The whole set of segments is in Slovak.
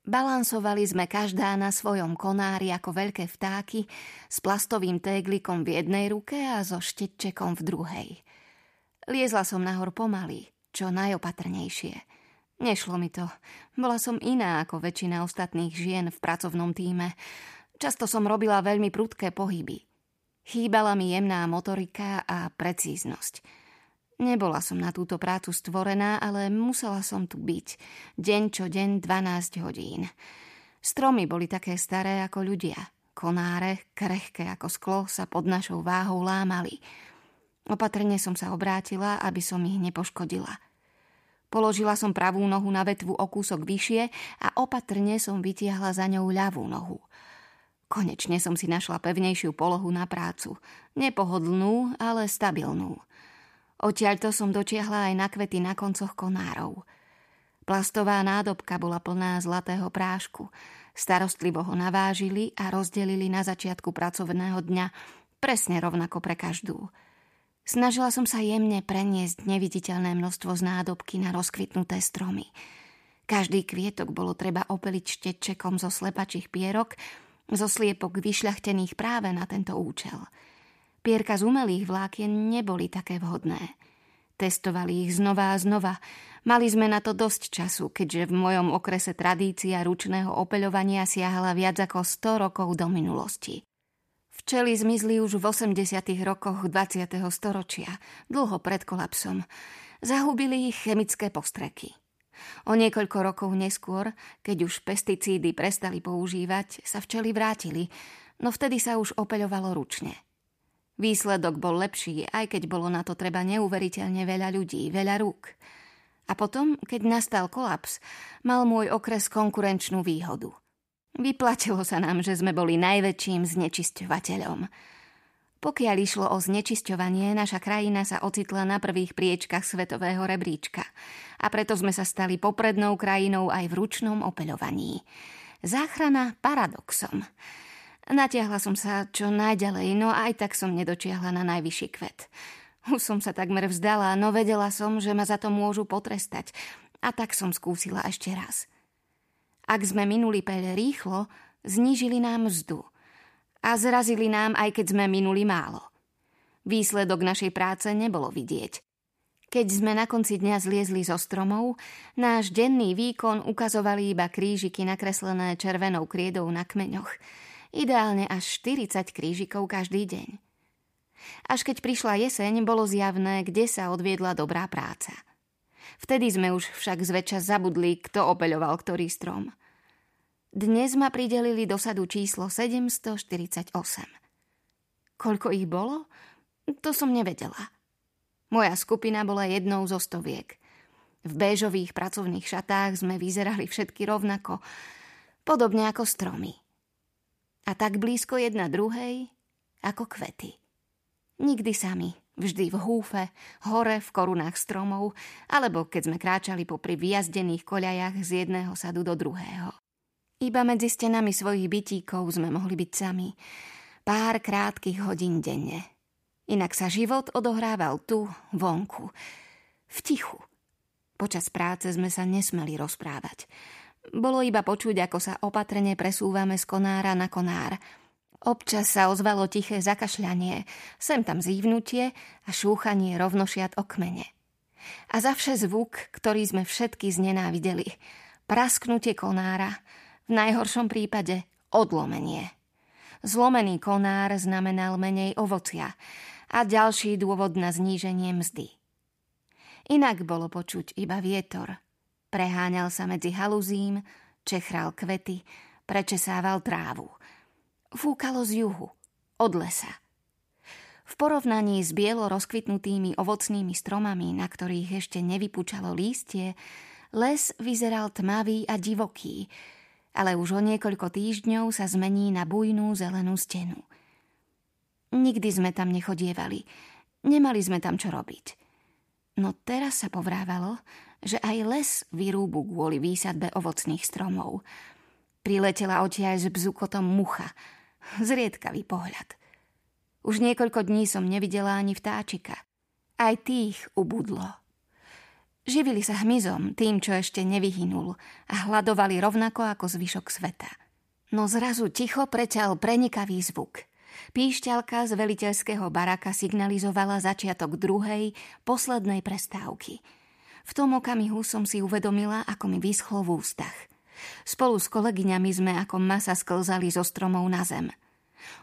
Balansovali sme každá na svojom konári ako veľké vtáky s plastovým téglikom v jednej ruke a so štetčekom v druhej. Liezla som nahor pomaly, čo najopatrnejšie. Nešlo mi to. Bola som iná ako väčšina ostatných žien v pracovnom týme. Často som robila veľmi prudké pohyby. Chýbala mi jemná motorika a precíznosť. Nebola som na túto prácu stvorená, ale musela som tu byť. Deň čo deň 12 hodín. Stromy boli také staré ako ľudia. Konáre, krehké ako sklo, sa pod našou váhou lámali. Opatrne som sa obrátila, aby som ich nepoškodila. Položila som pravú nohu na vetvu o kúsok vyššie a opatrne som vytiahla za ňou ľavú nohu. Konečne som si našla pevnejšiu polohu na prácu. Nepohodlnú, ale stabilnú. Odtiaľto som dočiahla aj na kvety na koncoch konárov. Plastová nádobka bola plná zlatého prášku. Starostlivo ho navážili a rozdelili na začiatku pracovného dňa, presne rovnako pre každú. Snažila som sa jemne preniesť neviditeľné množstvo z nádobky na rozkvitnuté stromy. Každý kvietok bolo treba opeliť štečekom zo slepačích pierok, zo sliepok vyšľachtených práve na tento účel – Pierka z umelých vlákien neboli také vhodné. Testovali ich znova a znova. Mali sme na to dosť času, keďže v mojom okrese tradícia ručného opeľovania siahala viac ako 100 rokov do minulosti. Včely zmizli už v 80. rokoch 20. storočia, dlho pred kolapsom. Zahubili ich chemické postreky. O niekoľko rokov neskôr, keď už pesticídy prestali používať, sa včely vrátili, no vtedy sa už opeľovalo ručne – Výsledok bol lepší, aj keď bolo na to treba neuveriteľne veľa ľudí, veľa rúk. A potom, keď nastal kolaps, mal môj okres konkurenčnú výhodu. Vyplatilo sa nám, že sme boli najväčším znečisťovateľom. Pokiaľ išlo o znečisťovanie, naša krajina sa ocitla na prvých priečkach svetového rebríčka a preto sme sa stali poprednou krajinou aj v ručnom opeľovaní. Záchrana paradoxom. Natiahla som sa čo najďalej, no aj tak som nedočiahla na najvyšší kvet. Už som sa takmer vzdala, no vedela som, že ma za to môžu potrestať. A tak som skúsila ešte raz. Ak sme minuli peľ rýchlo, znížili nám mzdu. A zrazili nám, aj keď sme minuli málo. Výsledok našej práce nebolo vidieť. Keď sme na konci dňa zliezli zo stromov, náš denný výkon ukazovali iba krížiky nakreslené červenou kriedou na kmeňoch – ideálne až 40 krížikov každý deň. Až keď prišla jeseň, bolo zjavné, kde sa odviedla dobrá práca. Vtedy sme už však zväčša zabudli, kto opeľoval ktorý strom. Dnes ma pridelili do sadu číslo 748. Koľko ich bolo? To som nevedela. Moja skupina bola jednou zo stoviek. V béžových pracovných šatách sme vyzerali všetky rovnako, podobne ako stromy a tak blízko jedna druhej ako kvety. Nikdy sami, vždy v húfe, hore v korunách stromov, alebo keď sme kráčali popri vyjazdených koľajach z jedného sadu do druhého. Iba medzi stenami svojich bytíkov sme mohli byť sami. Pár krátkých hodín denne. Inak sa život odohrával tu, vonku. V tichu. Počas práce sme sa nesmeli rozprávať. Bolo iba počuť, ako sa opatrne presúvame z konára na konár. Občas sa ozvalo tiché zakašľanie, sem tam zívnutie a šúchanie rovnošiat o kmene. A zavše zvuk, ktorý sme všetky znenávideli. Prasknutie konára, v najhoršom prípade odlomenie. Zlomený konár znamenal menej ovocia a ďalší dôvod na zníženie mzdy. Inak bolo počuť iba vietor – Preháňal sa medzi haluzím, čechral kvety, prečesával trávu. Fúkalo z juhu, od lesa. V porovnaní s bielo rozkvitnutými ovocnými stromami, na ktorých ešte nevypučalo lístie, les vyzeral tmavý a divoký, ale už o niekoľko týždňov sa zmení na bujnú zelenú stenu. Nikdy sme tam nechodievali, nemali sme tam čo robiť. No teraz sa povrávalo, že aj les vyrúbu kvôli výsadbe ovocných stromov. Priletela odtiaľ s bzukotom mucha. Zriedkavý pohľad. Už niekoľko dní som nevidela ani vtáčika. Aj tých ubudlo. Živili sa hmyzom, tým, čo ešte nevyhynul a hľadovali rovnako ako zvyšok sveta. No zrazu ticho preťal prenikavý zvuk. Píšťalka z veliteľského baraka signalizovala začiatok druhej, poslednej prestávky. V tom okamihu som si uvedomila, ako mi vyschlo v ústach. Spolu s kolegyňami sme ako masa sklzali zo stromov na zem.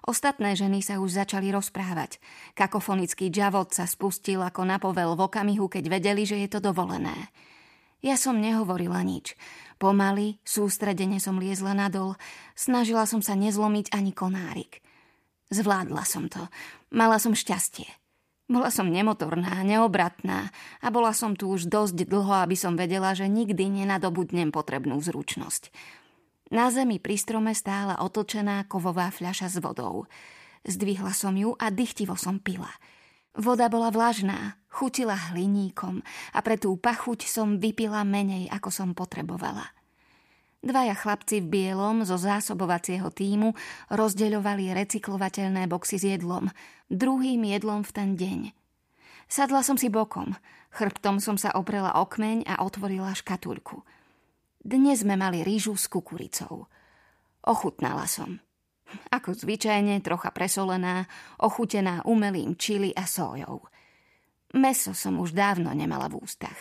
Ostatné ženy sa už začali rozprávať. Kakofonický džavot sa spustil ako napovel v okamihu, keď vedeli, že je to dovolené. Ja som nehovorila nič. Pomaly, sústredene som liezla nadol, snažila som sa nezlomiť ani konárik. Zvládla som to. Mala som šťastie. Bola som nemotorná, neobratná a bola som tu už dosť dlho, aby som vedela, že nikdy nenadobudnem potrebnú zručnosť. Na zemi pri strome stála otočená kovová fľaša s vodou. Zdvihla som ju a dychtivo som pila. Voda bola vlažná, chutila hliníkom a pre tú pachuť som vypila menej, ako som potrebovala. Dvaja chlapci v bielom zo zásobovacieho týmu rozdeľovali recyklovateľné boxy s jedlom, druhým jedlom v ten deň. Sadla som si bokom, chrbtom som sa oprela o kmeň a otvorila škatulku – dnes sme mali rýžu s kukuricou. Ochutnala som. Ako zvyčajne, trocha presolená, ochutená umelým čili a sojou. Meso som už dávno nemala v ústach.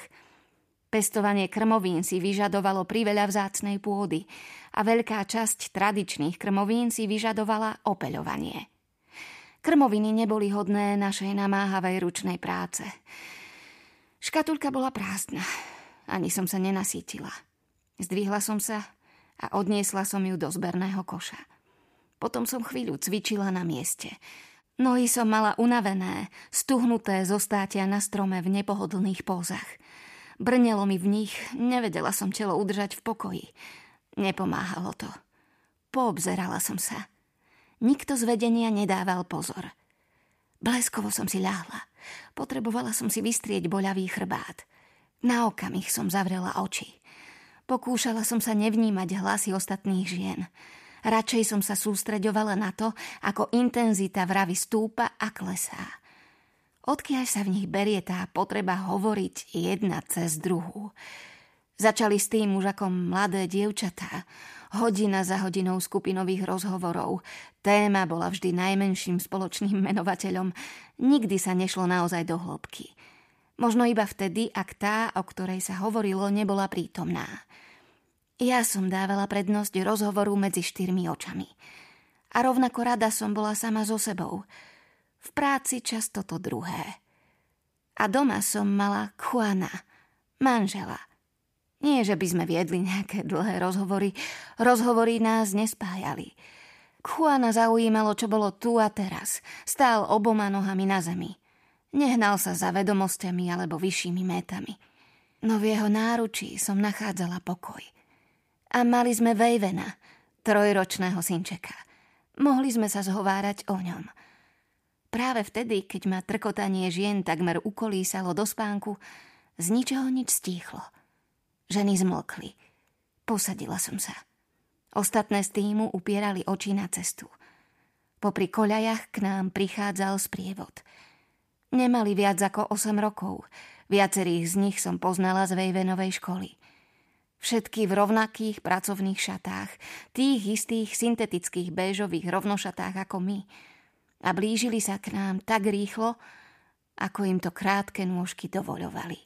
Pestovanie krmovín si vyžadovalo priveľa vzácnej pôdy a veľká časť tradičných krmovín si vyžadovala opeľovanie. Krmoviny neboli hodné našej namáhavej ručnej práce. Škatulka bola prázdna. Ani som sa nenasítila. Zdvihla som sa a odniesla som ju do zberného koša. Potom som chvíľu cvičila na mieste. Nohy som mala unavené, stuhnuté zostátia na strome v nepohodlných pózach. Brnelo mi v nich, nevedela som telo udržať v pokoji. Nepomáhalo to. Poobzerala som sa. Nikto z vedenia nedával pozor. Bleskovo som si ľahla. Potrebovala som si vystrieť boľavý chrbát. Na okamih som zavrela oči. Pokúšala som sa nevnímať hlasy ostatných žien. Radšej som sa sústreďovala na to, ako intenzita vravy stúpa a klesá. Odkiaľ sa v nich berie tá potreba hovoriť jedna cez druhú. Začali s tým už ako mladé dievčatá, hodina za hodinou skupinových rozhovorov. Téma bola vždy najmenším spoločným menovateľom. Nikdy sa nešlo naozaj do hĺbky. Možno iba vtedy, ak tá, o ktorej sa hovorilo, nebola prítomná. Ja som dávala prednosť rozhovoru medzi štyrmi očami. A rovnako rada som bola sama so sebou. V práci často to druhé. A doma som mala Juana, manžela. Nie, že by sme viedli nejaké dlhé rozhovory. Rozhovory nás nespájali. Juana zaujímalo, čo bolo tu a teraz. Stál oboma nohami na zemi. Nehnal sa za vedomosťami alebo vyššími métami. No v jeho náručí som nachádzala pokoj. A mali sme Vejvena, trojročného synčeka. Mohli sme sa zhovárať o ňom. Práve vtedy, keď ma trkotanie žien takmer ukolísalo do spánku, z ničoho nič stíchlo. Ženy zmlkli. Posadila som sa. Ostatné z týmu upierali oči na cestu. Popri koľajach k nám prichádzal sprievod – Nemali viac ako 8 rokov. Viacerých z nich som poznala z Vejvenovej školy. Všetky v rovnakých pracovných šatách, tých istých syntetických béžových rovnošatách ako my. A blížili sa k nám tak rýchlo, ako im to krátke nôžky dovoľovali.